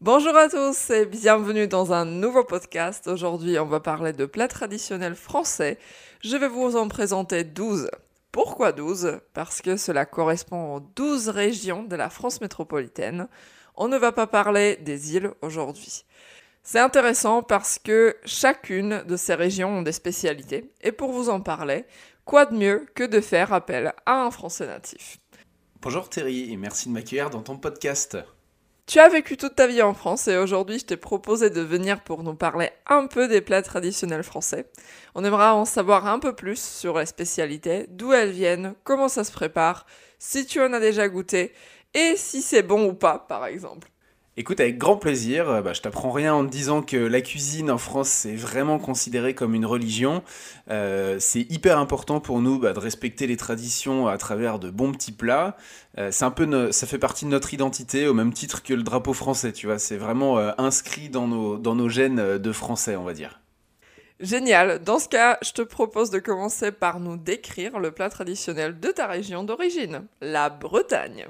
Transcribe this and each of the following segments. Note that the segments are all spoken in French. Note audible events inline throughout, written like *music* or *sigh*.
Bonjour à tous et bienvenue dans un nouveau podcast. Aujourd'hui, on va parler de plats traditionnels français. Je vais vous en présenter 12. Pourquoi 12 Parce que cela correspond aux 12 régions de la France métropolitaine. On ne va pas parler des îles aujourd'hui. C'est intéressant parce que chacune de ces régions ont des spécialités. Et pour vous en parler, quoi de mieux que de faire appel à un français natif? Bonjour Thierry et merci de m'accueillir dans ton podcast. Tu as vécu toute ta vie en France et aujourd'hui je t'ai proposé de venir pour nous parler un peu des plats traditionnels français. On aimerait en savoir un peu plus sur les spécialités, d'où elles viennent, comment ça se prépare, si tu en as déjà goûté et si c'est bon ou pas par exemple. Écoute, avec grand plaisir, euh, bah, je t'apprends rien en te disant que la cuisine en France, c'est vraiment considéré comme une religion. Euh, c'est hyper important pour nous bah, de respecter les traditions à travers de bons petits plats. Euh, c'est un peu ça fait partie de notre identité au même titre que le drapeau français, tu vois. C'est vraiment inscrit dans nos, dans nos gènes de français, on va dire. Génial. Dans ce cas, je te propose de commencer par nous décrire le plat traditionnel de ta région d'origine, la Bretagne.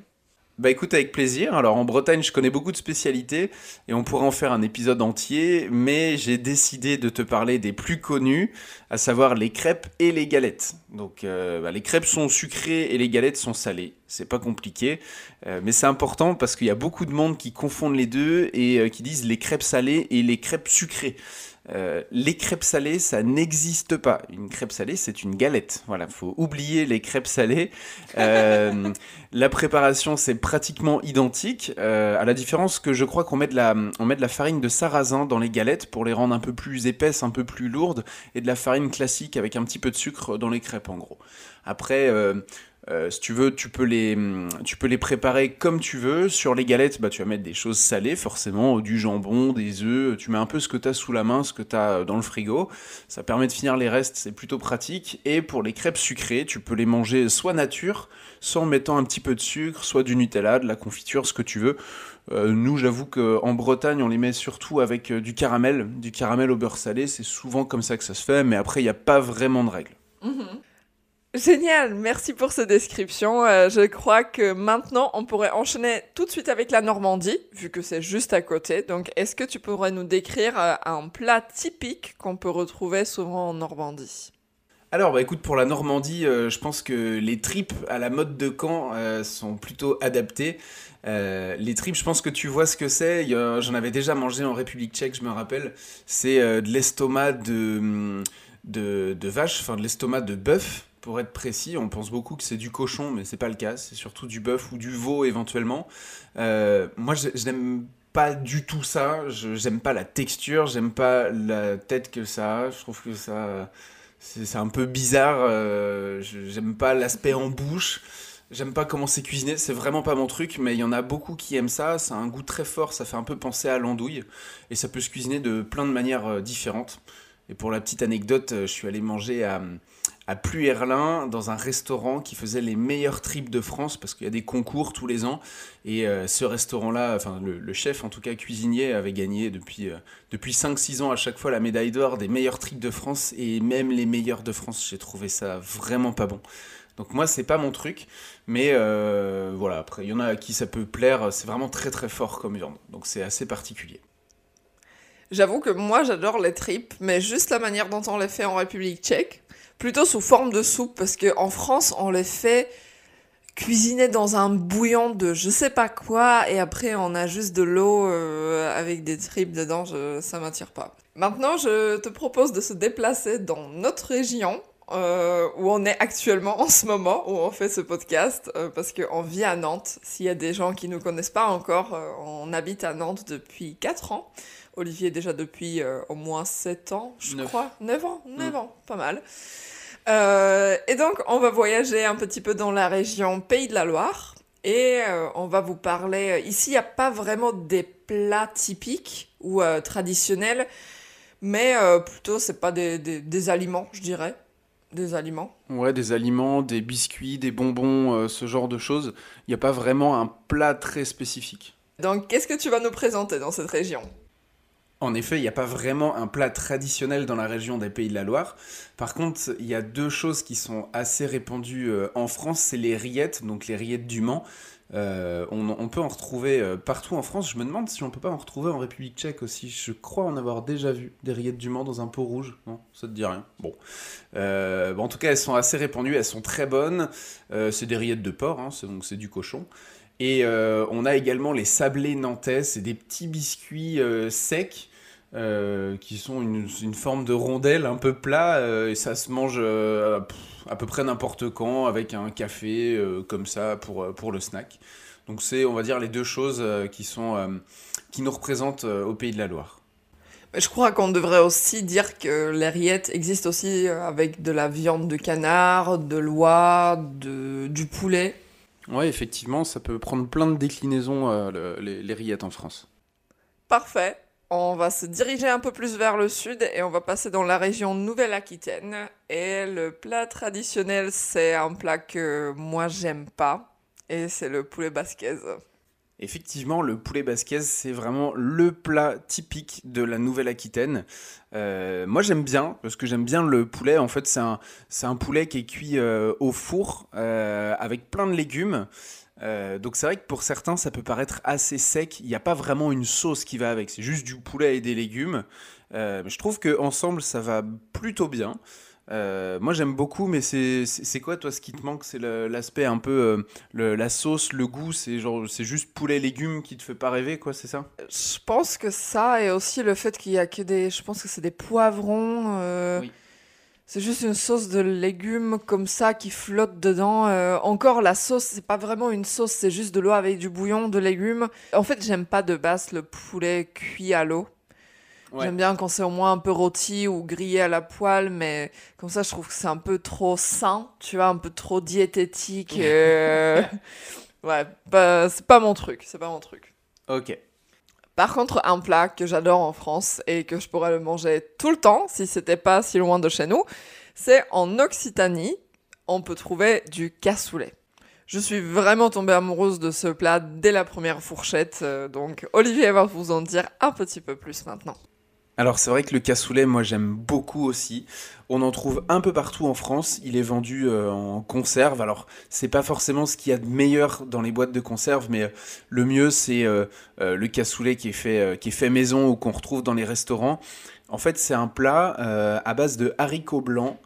Bah écoute, avec plaisir. Alors en Bretagne, je connais beaucoup de spécialités et on pourrait en faire un épisode entier, mais j'ai décidé de te parler des plus connus, à savoir les crêpes et les galettes. Donc euh, bah, les crêpes sont sucrées et les galettes sont salées. C'est pas compliqué, euh, mais c'est important parce qu'il y a beaucoup de monde qui confondent les deux et euh, qui disent les crêpes salées et les crêpes sucrées. Euh, les crêpes salées, ça n'existe pas. Une crêpe salée, c'est une galette. Voilà, faut oublier les crêpes salées. Euh, *laughs* la préparation, c'est pratiquement identique, euh, à la différence que je crois qu'on met, de la, on met de la farine de sarrasin dans les galettes pour les rendre un peu plus épaisses, un peu plus lourdes, et de la farine classique avec un petit peu de sucre dans les crêpes, en gros. Après, euh, si tu veux, tu peux, les, tu peux les préparer comme tu veux. Sur les galettes, bah, tu vas mettre des choses salées, forcément, du jambon, des œufs. Tu mets un peu ce que tu as sous la main, ce que tu as dans le frigo. Ça permet de finir les restes, c'est plutôt pratique. Et pour les crêpes sucrées, tu peux les manger soit nature, soit en mettant un petit peu de sucre, soit du Nutella, de la confiture, ce que tu veux. Euh, nous, j'avoue qu'en Bretagne, on les met surtout avec euh, du caramel, du caramel au beurre salé. C'est souvent comme ça que ça se fait, mais après, il n'y a pas vraiment de règles. Mhm. Génial, merci pour cette description. Euh, je crois que maintenant, on pourrait enchaîner tout de suite avec la Normandie, vu que c'est juste à côté. Donc, est-ce que tu pourrais nous décrire euh, un plat typique qu'on peut retrouver souvent en Normandie? Alors, bah écoute, pour la Normandie, euh, je pense que les tripes à la mode de Caen sont plutôt adaptées. les tripes, je pense que tu vois ce que c'est. J'en avais déjà mangé en République tchèque, je me rappelle. C'est de l'estomac de, de, de vache, enfin de l'estomac de bœuf pour être précis. On pense beaucoup que c'est du cochon, mais c'est pas le cas. C'est surtout du bœuf ou du veau éventuellement. Euh, moi, je, n'aime pas du tout ça. Je j'aime pas la texture, j'aime pas la tête que ça a. Je trouve que ça c'est un peu bizarre. Euh, j'aime pas l'aspect en bouche. J'aime pas comment c'est cuisiné, c'est vraiment pas mon truc, mais il y en a beaucoup qui aiment ça. Ça a un goût très fort, ça fait un peu penser à l'andouille, et ça peut se cuisiner de plein de manières euh, différentes. Et pour la petite anecdote, je suis allé manger à, à Pluerlin dans un restaurant qui faisait les meilleurs trips de France parce qu'il y a des concours tous les ans et euh, ce restaurant-là, enfin le, chef en tout cas cuisinier avait gagné depuis, euh, depuis 5-6 ans à chaque fois la médaille d'or des meilleurs trips de France et même les meilleurs de France. J'ai trouvé ça vraiment pas bon. Donc moi c'est pas mon truc, mais euh, voilà après il y en a à qui ça peut plaire. C'est vraiment très très fort comme viande, donc c'est assez particulier. J'avoue que moi j'adore les tripes, mais juste la manière dont on les fait en République tchèque plutôt sous forme de soupe, parce qu'en France, on les fait cuisiner dans un bouillon de je sais pas quoi, et après on a juste de l'eau euh, avec des tripes dedans, je, ça m'attire pas. Maintenant, je te propose de se déplacer dans notre région, euh, où on est actuellement en ce moment, où on fait ce podcast, euh, parce qu'on vit à Nantes. S'il y a des gens qui ne nous connaissent pas encore, on habite à Nantes depuis 4 ans. Olivier déjà depuis au moins 7 ans, je crois. 9 ans 9 mm. ans, pas mal. Euh, et donc, on va voyager un petit peu dans la région Pays de la Loire. Et euh, on va vous parler. Euh, ici, il n'y a pas vraiment des plats typiques ou traditionnels, mais plutôt, c'est pas des, des, aliments, je dirais. Des aliments. Ouais, des aliments, des biscuits, des bonbons, ce genre de choses. Il n'y a pas vraiment un plat très spécifique. Donc, qu'est-ce que tu vas nous présenter dans cette région? En effet, il n'y a pas vraiment un plat traditionnel dans la région des Pays de la Loire. Par contre, il y a deux choses qui sont assez répandues euh, en France, c'est les rillettes, donc les rillettes du Mans, Euh, on, peut en retrouver euh, partout en France. Je me demande si on peut pas en retrouver en République tchèque aussi. Je crois en avoir déjà vu des rillettes du Mans dans un pot rouge. Non, ça te dit rien. Bon. en tout cas, elles sont assez répandues, elles sont très bonnes. c'est des rillettes de porc, hein, donc c'est du cochon. Et on a également les sablés nantais, c'est des petits biscuits secs euh, qui sont une, forme de rondelle un peu plat euh, et ça se mange euh, à peu près n'importe quand avec un café comme ça pour, pour le snack. Donc c'est on va dire les deux choses qui sont qui nous représentent au pays de la Loire. Je crois qu'on devrait aussi dire que les rillettes existent aussi avec de la viande de canard, de l'oie, du poulet. Ouais, effectivement, ça peut prendre plein de déclinaisons les, les rillettes en France. Parfait. On va se diriger un peu plus vers le sud et on va passer dans la région Nouvelle-Aquitaine. Et le plat traditionnel, c'est un plat que moi j'aime pas. Et c'est le poulet basquez. Effectivement, le poulet basquez, c'est vraiment le plat typique de la Nouvelle-Aquitaine. Euh, moi, j'aime bien, parce que j'aime bien le poulet. En fait, c'est un, poulet qui est cuit euh, au four euh, avec plein de légumes. Donc c'est vrai que pour certains ça peut paraître assez sec, il n'y a pas vraiment une sauce qui va avec, c'est juste du poulet et des légumes. Je trouve que ensemble ça va plutôt bien. Euh, moi j'aime beaucoup, mais c'est quoi toi ce qui te manque? C'est l'aspect un peu la sauce, le goût, c'est genre c'est juste poulet légumes qui te fait pas rêver quoi, c'est ça? Je pense que ça et aussi le fait qu'il y a que des, je pense que c'est des poivrons. Oui. C'est juste une sauce de légumes comme ça qui flotte dedans. Euh, encore, la sauce, c'est pas vraiment une sauce, c'est juste de l'eau avec du bouillon, de légumes. En fait, j'aime pas de base le poulet cuit à l'eau. J'aime bien quand c'est au moins un peu rôti ou grillé à la poêle, mais comme ça, je trouve que c'est un peu trop sain, tu vois, un peu trop diététique. Euh... *laughs* ouais, bah, c'est pas mon truc, c'est pas mon truc. Ok. Par contre, un plat que j'adore en France et que je pourrais le manger tout le temps si c'était pas si loin de chez nous, c'est en Occitanie, on peut trouver du cassoulet. Je suis vraiment tombée amoureuse de ce plat dès la première fourchette, euh, donc Olivier va vous en dire un petit peu plus maintenant. Alors c'est vrai que le cassoulet, moi j'aime beaucoup aussi. On en trouve un peu partout en France. Il est vendu euh, en conserve. Alors c'est pas forcément ce qu'il y a de meilleur dans les boîtes de conserve, mais euh, le mieux c'est euh, le cassoulet qui est fait qui est fait maison ou qu'on retrouve dans les restaurants. En fait c'est un plat à base de haricots blancs.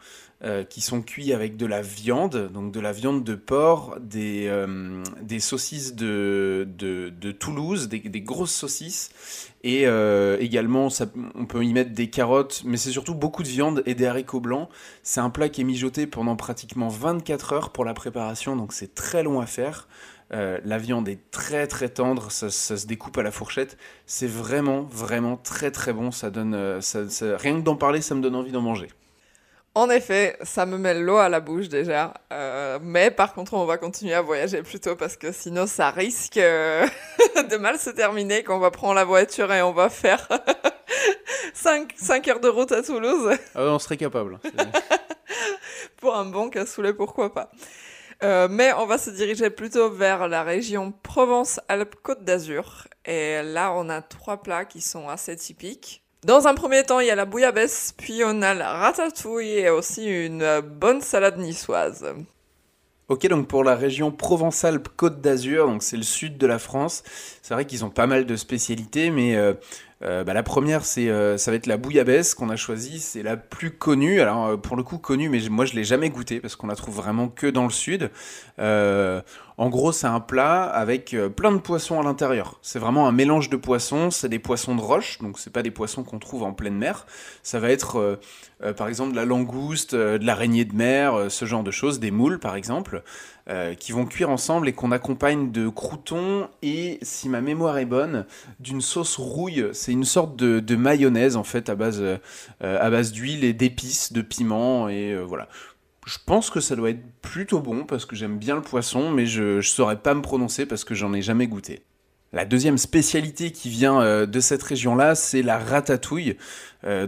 Euh, qui sont cuits avec de la viande, donc de la viande de porc, des, euh, des saucisses de, de, Toulouse, des, grosses saucisses, et euh, également on peut y mettre des carottes, mais c'est surtout beaucoup de viande et des haricots blancs. C'est un plat qui est mijoté pendant pratiquement 24 heures pour la préparation, donc c'est très long à faire. la viande est très très tendre, ça, se découpe à la fourchette. C'est vraiment vraiment très très bon. Ça donne, rien que d'en parler, ça me donne envie d'en manger. En effet, ça me met l'eau à la bouche déjà. Euh, mais par contre, on va continuer à voyager plutôt parce que sinon, ça risque euh, *laughs* de mal se terminer quand on va prendre la voiture et on va faire *laughs* 5, heures de route à Toulouse. Ah on serait capable. *laughs* Pour un bon cassoulet, pourquoi pas. Euh, mais on va se diriger plutôt vers la région Provence-Alpes-Côte d'Azur. Et là, on a trois plats qui sont assez typiques. Dans un premier temps, il y a la bouillabaisse, puis on a la ratatouille et aussi une bonne salade niçoise. Ok, donc pour la région Provence-Alpes-Côte d'Azur, donc c'est le sud de la France, c'est vrai qu'ils ont pas mal de spécialités, mais euh, euh, bah, la première, c'est, euh, ça va être la bouillabaisse qu'on a choisie. C'est la plus connue. Alors, euh, pour le coup, connue, mais moi, je l'ai jamais goûtée parce qu'on la trouve vraiment que dans le sud. en gros, c'est un plat avec plein de poissons à l'intérieur. C'est vraiment un mélange de poissons. C'est des poissons de roche, donc c'est pas des poissons qu'on trouve en pleine mer. Ça va être, par exemple, de la langouste, de l'araignée de mer, ce genre de choses, des moules, par exemple. Euh, qui vont cuire ensemble et qu'on accompagne de croutons et, si ma mémoire est bonne, d'une sauce rouille. C'est une sorte de, mayonnaise en fait à base, euh, base d'huile et d'épices, de piment et euh, voilà. Je pense que ça doit être plutôt bon parce que j'aime bien le poisson, mais je ne saurais pas me prononcer parce que j'en ai jamais goûté. La deuxième spécialité qui vient de cette région-là, c'est la ratatouille.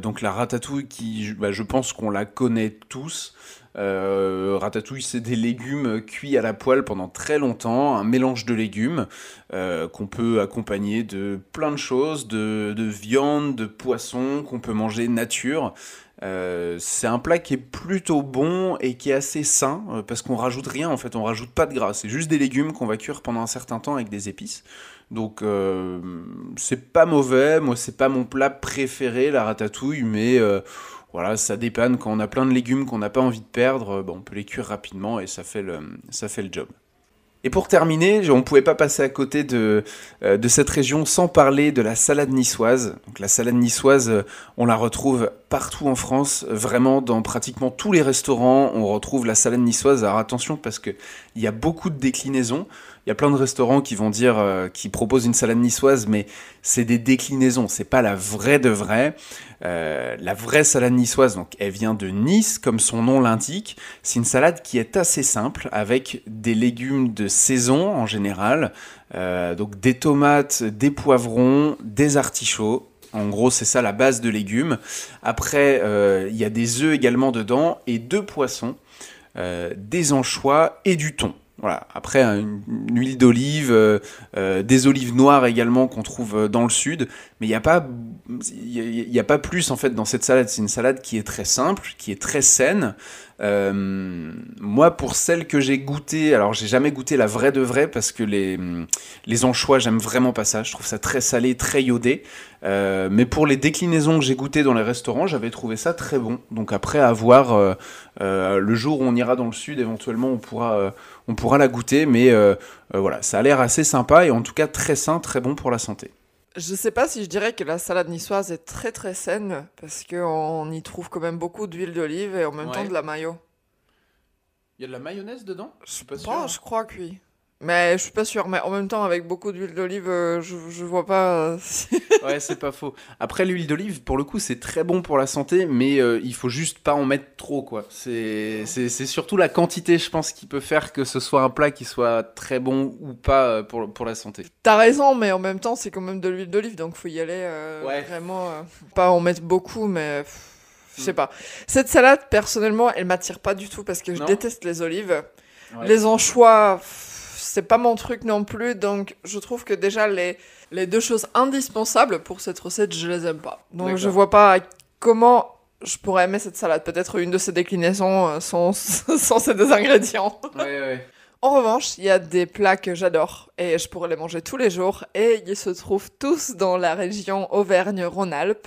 donc la ratatouille qui, bah, je pense qu'on la connaît tous. Euh, ratatouille, c'est des légumes cuits à la poêle pendant très longtemps, un mélange de légumes euh, qu'on peut accompagner de plein de choses, de, viande, de poisson, qu'on peut manger nature. Euh, c'est un plat qui est plutôt bon et qui est assez sain parce qu'on rajoute rien en fait, on rajoute pas de gras, c'est juste des légumes qu'on va cuire pendant un certain temps avec des épices. Donc c'est pas mauvais, moi c'est pas mon plat préféré la ratatouille, mais voilà ça dépanne quand on a plein de légumes qu'on n'a pas envie de perdre, bon, on peut les cuire rapidement et ça fait le, ça fait le job. Et pour terminer, on ne pouvait pas passer à côté de, euh, de cette région sans parler de la salade niçoise. Donc la salade niçoise, euh, on la retrouve partout en France, vraiment dans pratiquement tous les restaurants, on retrouve la salade niçoise. Alors attention parce qu'il y a beaucoup de déclinaisons. Il y a plein de restaurants qui vont dire, euh, qui proposent une salade niçoise, mais c'est des déclinaisons, c'est pas la vraie de vraie. Euh, la vraie salade niçoise, donc elle vient de Nice, comme son nom l'indique. C'est une salade qui est assez simple, avec des légumes de saison en général, euh, donc des tomates, des poivrons, des artichauts. En gros, c'est ça la base de légumes. Après, il y a des œufs également dedans et deux poissons, des anchois et du thon. Voilà. Après, une, huile d'olive, euh, euh, des olives noires également qu'on trouve euh, dans le sud. Mais il n'y a, pas, plus en fait dans cette salade. C'est une salade qui est très simple, qui est très saine. moi, pour celle que j'ai goûtée, alors j'ai jamais goûté la vraie de vraie parce que les, anchois, j'aime vraiment pas ça. Je trouve ça très salé, très iodé. mais pour les déclinaisons que j'ai goûtées dans les restaurants, j'avais trouvé ça très bon. Donc après, à voir le jour où on ira dans le sud, éventuellement, on pourra on pourra la goûter, mais euh, euh, voilà, ça a l'air assez sympa et en tout cas très sain, très bon pour la santé. Je sais pas si je dirais que la salade niçoise est très très saine, parce qu'on y trouve quand même beaucoup d'huile d'olive et en même temps de la mayo. Il y a de la mayonnaise dedans? Je suis pas sûr. je crois que oui. Mais je suis pas sûr. Mais en même temps, avec beaucoup d'huile d'olive, euh, je, je vois pas. Euh, *laughs* ouais, c'est pas faux. Après, l'huile d'olive, pour le coup, c'est très bon pour la santé, mais euh, il faut juste pas en mettre trop, quoi. C'est surtout la quantité, je pense, qui peut faire que ce soit un plat qui soit très bon ou pas pour, pour la santé. T'as raison, mais en même temps, c'est quand même de l'huile d'olive, donc faut y aller ouais. vraiment. pas en mettre beaucoup, mais. Je sais hmm. pas. Cette salade, personnellement, elle m'attire pas du tout parce que je déteste les olives. Les anchois c'est pas mon truc non plus, donc je trouve que déjà les, les deux choses indispensables pour cette recette, je les aime pas. Donc je vois pas comment je pourrais aimer cette salade. Peut-être une de ces déclinaisons euh, sans, *laughs* sans ces deux ingrédients. En revanche, il y a des plats que j'adore et je pourrais les manger tous les jours et ils se trouvent tous dans la région Auvergne-Rhône-Alpes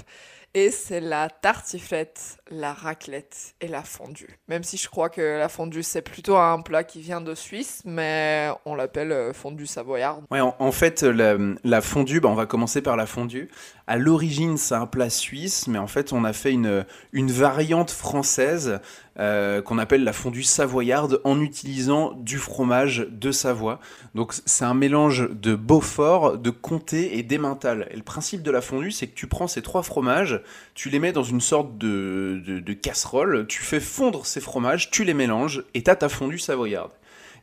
et c'est la tartiflette, la raclette et la fondue. Même si je crois que la fondue, c'est plutôt un plat qui vient de Suisse, mais on l'appelle euh, fondue savoyarde. Ouais, en, fait, la, fondue, bah, on va commencer par la fondue. À l'origine, c'est un plat suisse, mais en fait, on a fait une, une variante française euh, qu'on appelle la fondue savoyarde en utilisant du fromage de Savoie. Donc c'est un mélange de Beaufort, de Comté et d'Emmental. Et le principe de la fondue, c'est que tu prends ces trois fromages, tu les mets dans une sorte de, casserole, tu fais fondre ces fromages, tu les mélanges et t'as ta fondue savoyarde.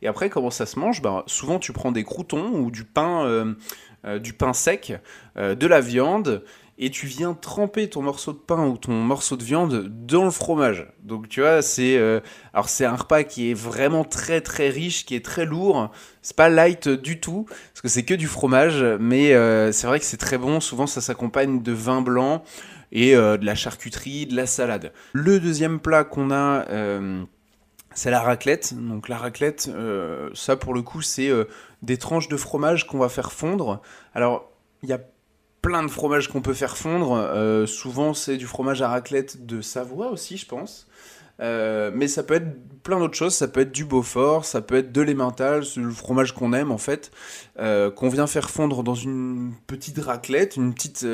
Et après, comment ça se mange? Bah, Souvent, tu prends des croutons ou du pain, euh, euh, du pain sec, de la viande, et tu viens tremper ton morceau de pain ou ton morceau de viande dans le fromage. Donc tu vois, c'est euh, alors c'est un repas qui est vraiment très très riche, qui est très lourd. C'est pas light du tout parce que c'est que du fromage, mais euh, c'est vrai que c'est très bon. Souvent ça s'accompagne de vin blanc et euh, de la charcuterie, de la salade. Le deuxième plat qu'on a c'est la raclette. Donc la raclette, ça pour le coup, c'est des tranches de fromage qu'on va faire fondre. Alors, il y a plein de fromages qu'on peut faire fondre. Euh, souvent, c'est du fromage à raclette de Savoie aussi, je pense. Euh, mais ça peut être plein d'autres choses. Ça peut être du Beaufort, ça peut être de l'emmental, le fromage qu'on aime en fait, euh, qu'on vient faire fondre dans une petite raclette, une petite,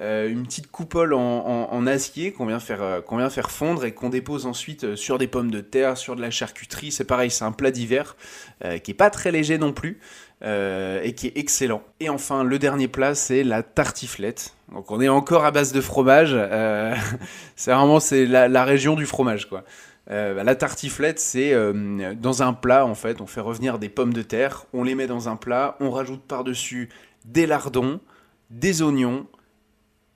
une petite coupole en, acier qu'on vient, faire, qu'on vient faire fondre et qu'on dépose ensuite sur des pommes de terre, sur de la charcuterie. C'est pareil, c'est un plat d'hiver qui est pas très léger non plus. Euh, et qui est excellent. Et enfin, le dernier plat, c'est la tartiflette. Donc on est encore à base de fromage. Euh, *laughs* c'est vraiment la, région du fromage, quoi. Euh, bah, la tartiflette, c'est dans un plat, en fait, on fait revenir des pommes de terre, on les met dans un plat, on rajoute par-dessus des lardons, des oignons,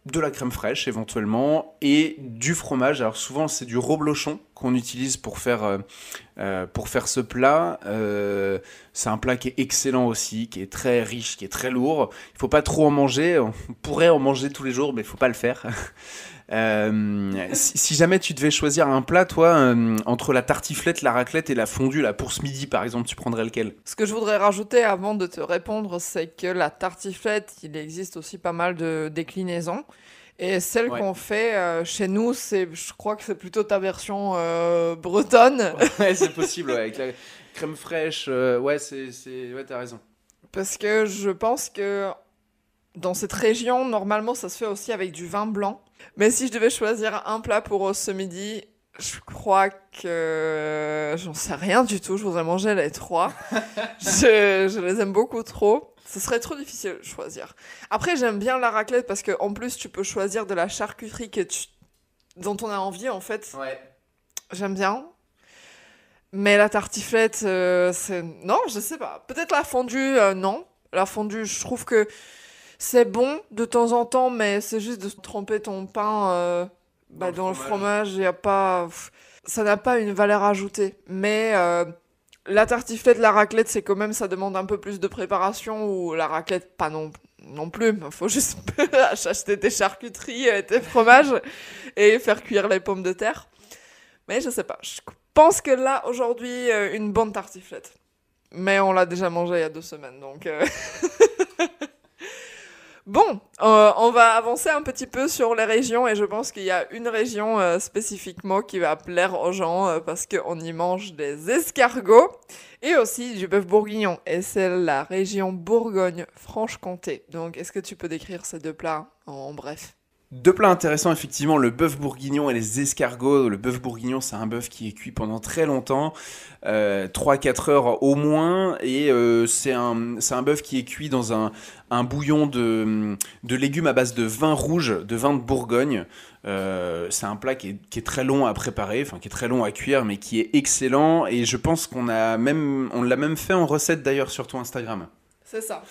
de la crème fraîche éventuellement, et du fromage. Alors souvent, c'est du reblochon, qu'on utilise pour faire, euh, euh, pour faire ce plat. Euh, c'est un plat qui est excellent aussi, qui est très riche, qui est très lourd. Il faut pas trop en manger. On pourrait en manger tous les jours, mais il faut pas le faire. *laughs* si, si, jamais tu devais choisir un plat, toi, entre la tartiflette, la raclette et la fondue, là, pour ce midi par exemple, tu prendrais lequel? Ce que je voudrais rajouter avant de te répondre, c'est que la tartiflette, il existe aussi pas mal de déclinaisons. Et celle qu'on fait euh, chez nous, c'est, je crois que c'est plutôt ta version euh, bretonne. *laughs* Ouais, c'est possible, avec la crème fraîche. Euh, ouais, c'est, c'est, ouais, t'as raison. Parce que je pense que dans cette région, normalement, ça se fait aussi avec du vin blanc. Mais si je devais choisir un plat pour ce midi, je crois que j'en sais rien du tout. Je voudrais manger les trois. *laughs* je, je les aime beaucoup trop. Ce serait trop difficile de choisir. Après, j'aime bien la raclette parce que en plus, tu peux choisir de la charcuterie que tu... dont on a envie, en fait. Ouais. J'aime bien. Mais la tartiflette, euh, c'est. Non, je sais pas. Peut-être la fondue, euh, non. La fondue, je trouve que c'est bon de temps en temps, mais c'est juste de tremper ton pain euh, bah, dans, le fromage. Il y a pas. Ça n'a pas une valeur ajoutée. Mais la tartiflette, la raclette, c'est quand même, ça demande un peu plus de préparation, ou la raclette, pas non, non plus. Il faut juste *laughs* acheter tes charcuteries, euh, tes fromages, et faire cuire les pommes de terre. Mais je sais pas, je pense que là, aujourd'hui, euh, une bonne tartiflette. Mais on l'a déjà mangé il y a deux semaines, donc... Euh, *laughs* Bon, euh, on va avancer un petit peu sur les régions et je pense qu'il y a une région euh, spécifiquement qui va plaire aux gens euh, parce qu'on y mange des escargots et aussi du bœuf bourguignon et c'est la région Bourgogne-Franche-Comté. Donc est-ce que tu peux décrire ces deux plats en bref? Deux plats intéressants, effectivement, le bœuf bourguignon et les escargots. Le bœuf bourguignon, c'est un bœuf qui est cuit pendant très longtemps, euh, 3-4 heures au moins, et euh, c'est un, un bœuf qui est cuit dans un, bouillon de, de, légumes à base de vin rouge, de vin de Bourgogne. Euh, c'est un plat qui est, qui est, très long à préparer, enfin qui est très long à cuire, mais qui est excellent, et je pense qu'on a même, on l'a même fait en recette d'ailleurs sur ton Instagram. C'est ça.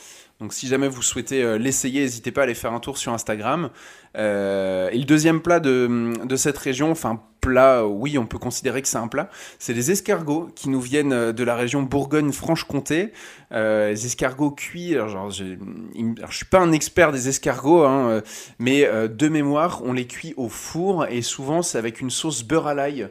Donc si jamais vous souhaitez euh, l'essayer, n'hésitez pas à aller faire un tour sur Instagram. Euh, et le deuxième plat de, cette région, enfin plat, oui, on peut considérer que c'est un plat, c'est les escargots qui nous viennent euh, de la région Bourgogne-Franche-Comté. Euh, les escargots cuits, alors, genre, je suis pas un expert des escargots, hein, mais de mémoire, on les cuit au four et souvent c'est avec une sauce beurre à l'ail.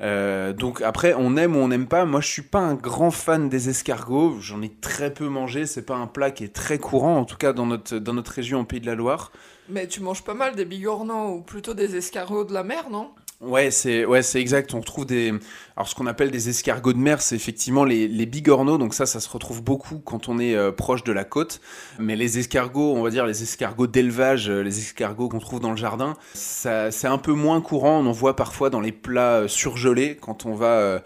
Euh, donc après, on aime ou on n'aime pas. Moi, je suis pas un grand fan des escargots. J'en ai très peu mangé. C'est pas un plat qui est très courant, en tout cas dans notre, dans notre région, en Pays de la Loire. Mais tu manges pas mal des bigorneaux ou plutôt des escargots de la mer, non? Ouais, c'est ouais, c'est exact. On trouve des alors ce qu'on appelle des escargots de mer, c'est effectivement les, les bigorneaux. Donc ça, ça se retrouve beaucoup quand on est euh, proche de la côte. Mais les escargots, on va dire les escargots d'élevage, euh, les escargots qu'on trouve dans le jardin, ça c'est un peu moins courant. On en voit parfois dans les plats euh, surgelés quand on va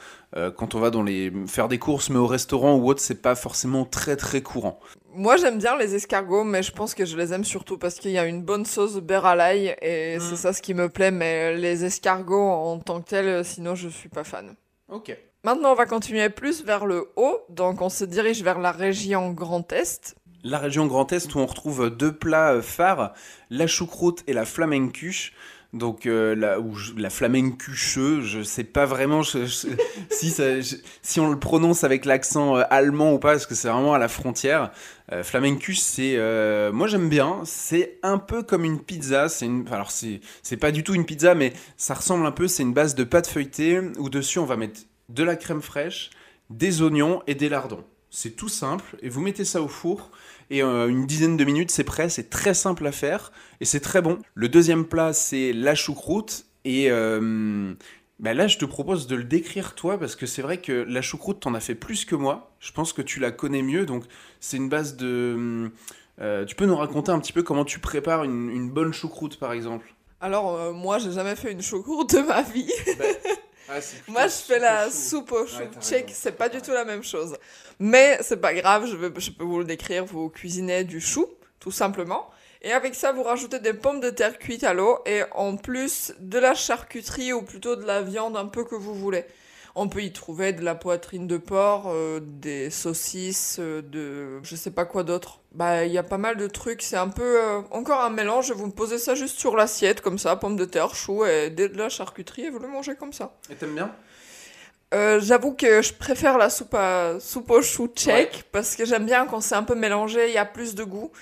quand on va dans les faire des courses, mais au restaurant ou autre, c'est pas forcément très très courant. Moi, j'aime bien les escargots, mais je pense que je les aime surtout parce qu'il y a une bonne sauce beurre à l'ail et mm. c'est ça ce qui me plaît. Mais les escargots en tant que tels, sinon, je suis pas fan. Ok. Maintenant, on va continuer plus vers le haut. Donc, on se dirige vers la région Grand Est. La région Grand Est où on retrouve deux plats phares, la choucroute et la flamencuche. Donc euh, la, la flamencucheux, je sais pas vraiment *laughs* si, si on le prononce avec l'accent euh, allemand ou pas, parce que c'est vraiment à la frontière. Euh, flamencuche, c'est, euh, moi j'aime bien. C'est un peu comme une pizza. C'est alors c'est, c'est pas du tout une pizza, mais ça ressemble un peu. C'est une base de pâte feuilletée où dessus on va mettre de la crème fraîche, des oignons et des lardons. C'est tout simple et vous mettez ça au four et euh, une dizaine de minutes, c'est prêt. C'est très simple à faire et c'est très bon. Le deuxième plat, c'est la choucroute et euh, bah là, je te propose de le décrire toi parce que c'est vrai que la choucroute, t'en as fait plus que moi. Je pense que tu la connais mieux, donc c'est une base de. Euh, tu peux nous raconter un petit peu comment tu prépares une, bonne choucroute, par exemple? Alors, moi, j'ai jamais fait une choucroute de ma vie. Bah, ah, Moi, je fais la soupe au chou tchèque, c'est pas du tout la même chose. Mais c'est pas grave, je, je peux vous le décrire. Vous cuisinez du chou, tout simplement. Et avec ça, vous rajoutez des pommes de terre cuites à l'eau et en plus de la charcuterie ou plutôt de la viande un peu que vous voulez. On peut y trouver de la poitrine de porc, euh, des saucisses, euh, de je sais pas quoi d'autre. Bah, il y a pas mal de trucs. C'est un peu euh, encore un mélange. Vous me posez ça juste sur l'assiette, comme ça, pommes de terre, choux et de la charcuterie, et vous le mangez comme ça. Et t'aimes bien? Euh, J'avoue que je préfère la soupe, à, soupe au chou tchèque parce que j'aime bien quand c'est un peu mélangé, il y a plus de goût.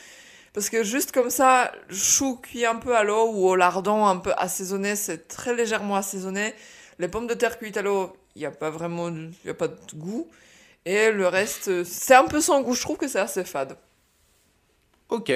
Parce que juste comme ça, chou cuit un peu à l'eau ou au lardon un peu assaisonné, c'est très légèrement assaisonné. Les pommes de terre cuites à l'eau, il n'y a pas vraiment y a pas de goût. Et le reste, euh, c'est un peu sans goût. Je trouve que c'est assez fade. Ok.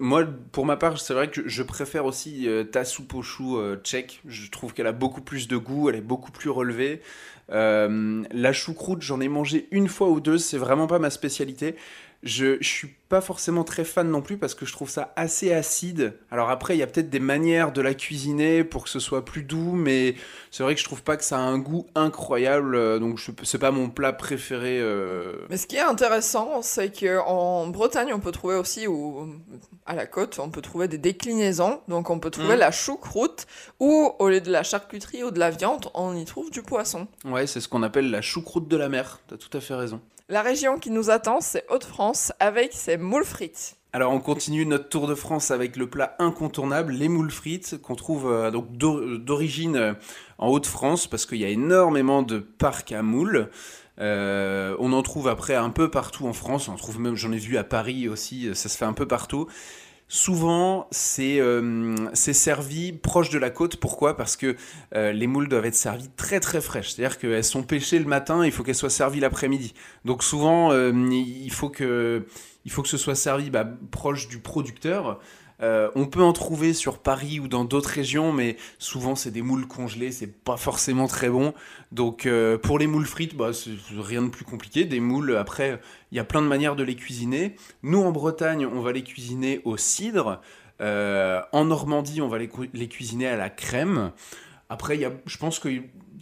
Moi, pour ma part, c'est vrai que je préfère aussi euh, ta soupe au chou euh, tchèque. Je trouve qu'elle a beaucoup plus de goût, elle est beaucoup plus relevée. Euh, la choucroute, j'en ai mangé une fois ou deux, c'est vraiment pas ma spécialité. Je, je suis pas forcément très fan non plus parce que je trouve ça assez acide. Alors après, il y a peut-être des manières de la cuisiner pour que ce soit plus doux, mais c'est vrai que je trouve pas que ça a un goût incroyable. euh, Donc c'est pas mon plat préféré. euh, Mais ce qui est intéressant, c'est qu'en Bretagne, on peut trouver aussi, ou à la côte, on peut trouver des déclinaisons. Donc on peut trouver Mhm. la choucroute, ou au lieu de la charcuterie ou de la viande, on y trouve du poisson. Ouais, c'est ce qu'on appelle la choucroute de la mer. T'as tout à fait raison. La région qui nous attend, c'est Hauts-de-France, avec ses moules frites. Alors on continue notre tour de France avec le plat incontournable, les moules frites, qu'on trouve euh, donc d'o- d'origine euh, en Haute-France, parce qu'il y a énormément de parcs à moules. Euh, on en trouve après un peu partout en France, on trouve même, j'en ai vu à Paris aussi, ça se fait un peu partout. Souvent, c'est euh, servi proche de la côte. Pourquoi? Parce que euh, les moules doivent être servies très très fraîches. C'est-à-dire qu'elles sont pêchées le matin, il faut qu'elles soient servies l'après-midi. Donc souvent, euh, il faut que il faut que ce soit servi bah, proche du producteur. Euh, on peut en trouver sur Paris ou dans d'autres régions, mais souvent c'est des moules congelées, c'est pas forcément très bon. Donc euh, pour les moules frites, bah, c'est rien de plus compliqué. Des moules, après, il y a plein de manières de les cuisiner. Nous en Bretagne, on va les cuisiner au cidre. Euh, en Normandie, on va les, cu- les cuisiner à la crème. Après, je pense que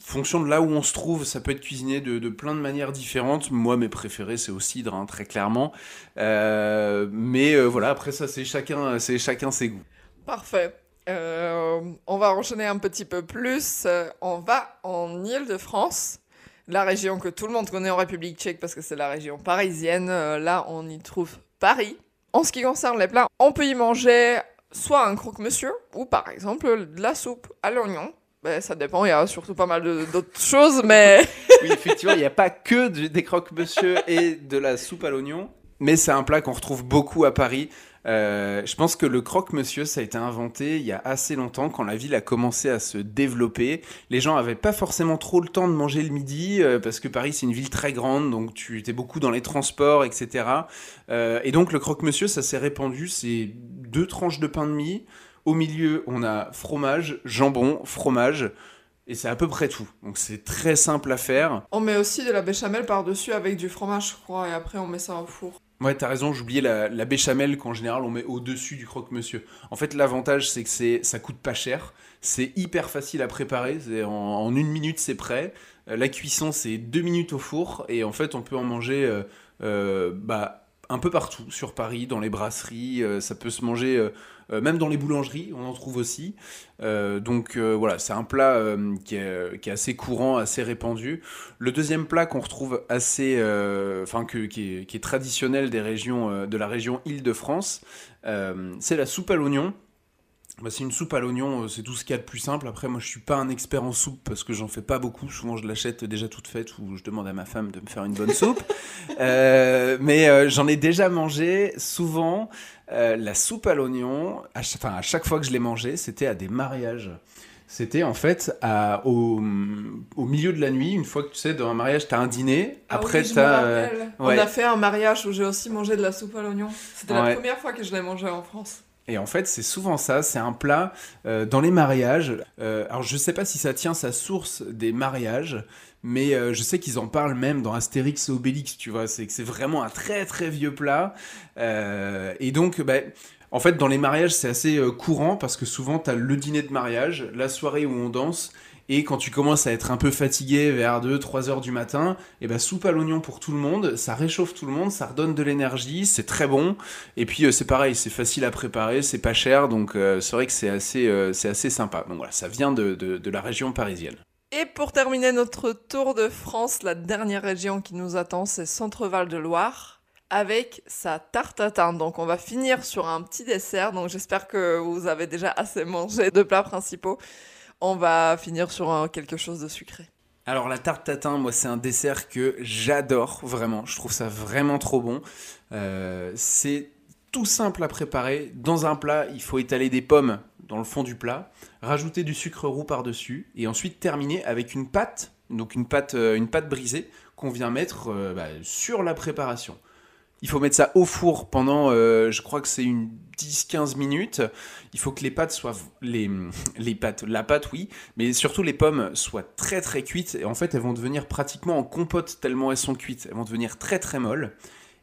fonction de là où on se trouve, ça peut être cuisiné de, plein de manières différentes. Moi, mes préférés, c'est au cidre, hein, très clairement. Euh, mais euh, voilà, après ça, c'est chacun, c'est chacun ses goûts. Parfait. Euh, on va enchaîner un petit peu plus. On va en Île-de-France, la région que tout le monde connaît en République tchèque parce que c'est la région parisienne. Là, on y trouve Paris. En ce qui concerne les plats, on peut y manger soit un croque-monsieur ou par exemple de la soupe à l'oignon. Ben, ça dépend, il y a surtout pas mal d'autres choses, mais *laughs* Oui, effectivement, il n'y a pas que des croque-monsieur et de la soupe à l'oignon, mais c'est un plat qu'on retrouve beaucoup à Paris. Euh, je pense que le croque-monsieur, ça a été inventé il y a assez longtemps, quand la ville a commencé à se développer. Les gens n'avaient pas forcément trop le temps de manger le midi, euh, parce que Paris, c'est une ville très grande, donc tu étais beaucoup dans les transports, etc. Euh, et donc le croque-monsieur, ça s'est répandu, c'est deux tranches de pain de mie. Au milieu, on a fromage, jambon, fromage. Et c'est à peu près tout. Donc c'est très simple à faire. on met aussi de la béchamel par-dessus avec du fromage, je crois, et après on met ça au four. Ouais, t'as raison, j'oubliais la, la béchamel qu'en général on met au-dessus du croque-monsieur. En fait, l'avantage c'est que c'est, ça coûte pas cher, c'est hyper facile à préparer, c'est en, en une minute c'est prêt. Euh, la cuisson c'est deux minutes au four et en fait on peut en manger euh, euh, bah, un peu partout sur Paris, dans les brasseries, euh, ça peut se manger euh, euh, même dans les boulangeries, on en trouve aussi. Donc voilà, c'est un plat qui, est, assez courant, assez répandu. Le deuxième plat qu'on retrouve assez, enfin qui, est, traditionnel de la région Île-de-France, c'est la soupe à l'oignon. Bah, c'est une soupe à l'oignon, euh, c'est tout ce qu'il y a de plus simple. Après, moi, je suis pas un expert en soupe parce que j'en fais pas beaucoup. Souvent, je l'achète déjà toute faite ou je demande à ma femme de me faire une bonne soupe. *laughs* Euh, mais euh, j'en ai déjà mangé souvent. euh, la soupe à l'oignon, à, enfin, à chaque fois que je l'ai mangé, c'était à des mariages. C'était en fait à- au, au milieu de la nuit, une fois que tu sais, dans un mariage, tu as un dîner. Après, Ah oui, je tu me as. rappelle. ouais. On a fait un mariage où j'ai aussi mangé de la soupe à l'oignon. C'était Ouais. la première fois que je l'ai mangé en France. Et en fait, c'est souvent ça, c'est un plat euh, dans les mariages. Euh, alors, je sais pas si ça tient sa source des mariages, mais euh, je sais qu'ils en parlent même dans Astérix et Obélix, tu vois. C'est que c'est vraiment un très très vieux plat. Et donc, bah, en fait, dans les mariages, c'est assez courant parce que souvent, tu as le dîner de mariage, la soirée où on danse. Et quand tu commences à être un peu fatigué vers 2-3 heures du matin, et ben soupe à l'oignon pour tout le monde, ça réchauffe tout le monde, ça redonne de l'énergie, c'est très bon. Et puis euh, c'est pareil, c'est facile à préparer, c'est pas cher, donc euh, c'est vrai que c'est assez, euh, assez sympa. Donc voilà, ça vient de, de- la région parisienne. Et pour terminer notre tour de France, la dernière région qui nous attend, c'est Centre-Val de Loire avec sa tarte tatin. Donc on va finir sur un petit dessert. Donc j'espère que vous avez déjà assez mangé de plats principaux. On va finir sur quelque chose de sucré. Alors la tarte tatin, moi c'est un dessert que j'adore vraiment. Je trouve ça vraiment trop bon. Euh, c'est tout simple à préparer. Dans un plat, il faut étaler des pommes dans le fond du plat, rajouter du sucre roux par-dessus et ensuite terminer avec une pâte, donc une pâte, euh, une pâte brisée qu'on vient mettre euh, bah, sur la préparation. Il faut mettre ça au four pendant, euh, je crois que c'est une 10-15 minutes. Il faut que les pâtes soient, les, *laughs* les pâtes, la pâte oui, mais surtout les pommes soient très très cuites. Et en fait, elles vont devenir pratiquement en compote tellement elles sont cuites. Elles vont devenir très très molles.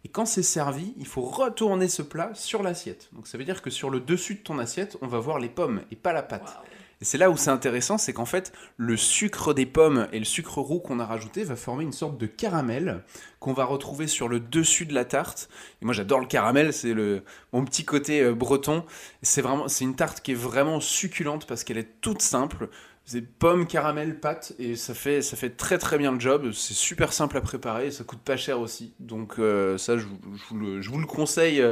Et quand c'est servi, il faut retourner ce plat sur l'assiette. Donc ça veut dire que sur le dessus de ton assiette, on va voir les pommes et pas la pâte. Et c'est là où c'est intéressant, c'est qu'en fait, le sucre des pommes et le sucre roux qu'on a rajouté va former une sorte de caramel qu'on va retrouver sur le dessus de la tarte. Et moi, j'adore le caramel, c'est le mon petit côté euh, breton. C'est vraiment, c'est une tarte qui est vraiment succulente parce qu'elle est toute simple. C'est pommes, caramel, pâte et ça fait, ça fait très très bien le job. C'est super simple à préparer et ça coûte pas cher aussi. Donc euh, ça, je, vous le, conseille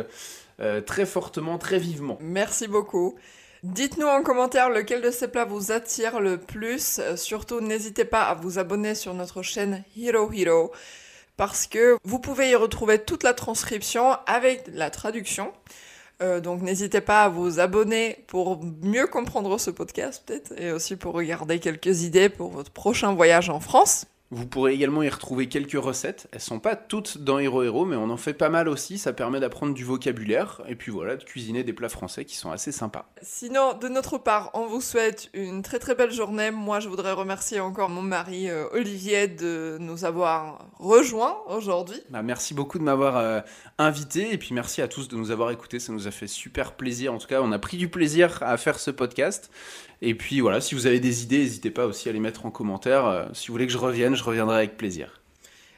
euh, très fortement, très vivement. Merci beaucoup. Dites-nous en commentaire lequel de ces plats vous attire le plus. Euh, surtout, n'hésitez pas à vous abonner sur notre chaîne Hero Hero parce que vous pouvez y retrouver toute la transcription avec la traduction. Euh, donc n'hésitez pas à vous abonner pour mieux comprendre ce podcast peut-être et aussi pour regarder quelques idées pour votre prochain voyage en France. Vous pourrez également y retrouver quelques recettes. Elles sont pas toutes dans Hero Hero, mais on en fait pas mal aussi. Ça permet d'apprendre du vocabulaire et puis voilà, de cuisiner des plats français qui sont assez sympas. Sinon, de notre part, on vous souhaite une très très belle journée. Moi, je voudrais remercier encore mon mari euh, Olivier de nous avoir rejoints aujourd'hui. Bah, merci beaucoup de m'avoir euh, invité et puis merci à tous de nous avoir écoutés. Ça nous a fait super plaisir. En tout cas, on a pris du plaisir à faire ce podcast. Et puis voilà, si vous avez des idées, n'hésitez pas aussi à les mettre en commentaire. Euh, si vous voulez que je revienne, je reviendrai avec plaisir.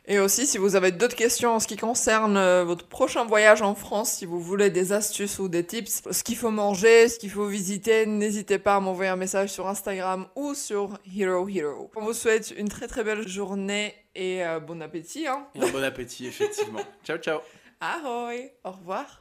Et aussi, si vous avez d'autres questions en ce qui concerne euh, votre prochain voyage en France, si vous voulez des astuces ou des tips, ce qu'il faut manger, ce qu'il faut visiter, n'hésitez pas à m'envoyer un message sur Instagram ou sur Hero Hero. On vous souhaite une très très belle journée et euh, bon appétit. Hein et bon appétit, effectivement. *laughs* ciao, ciao. Ahoy, au revoir.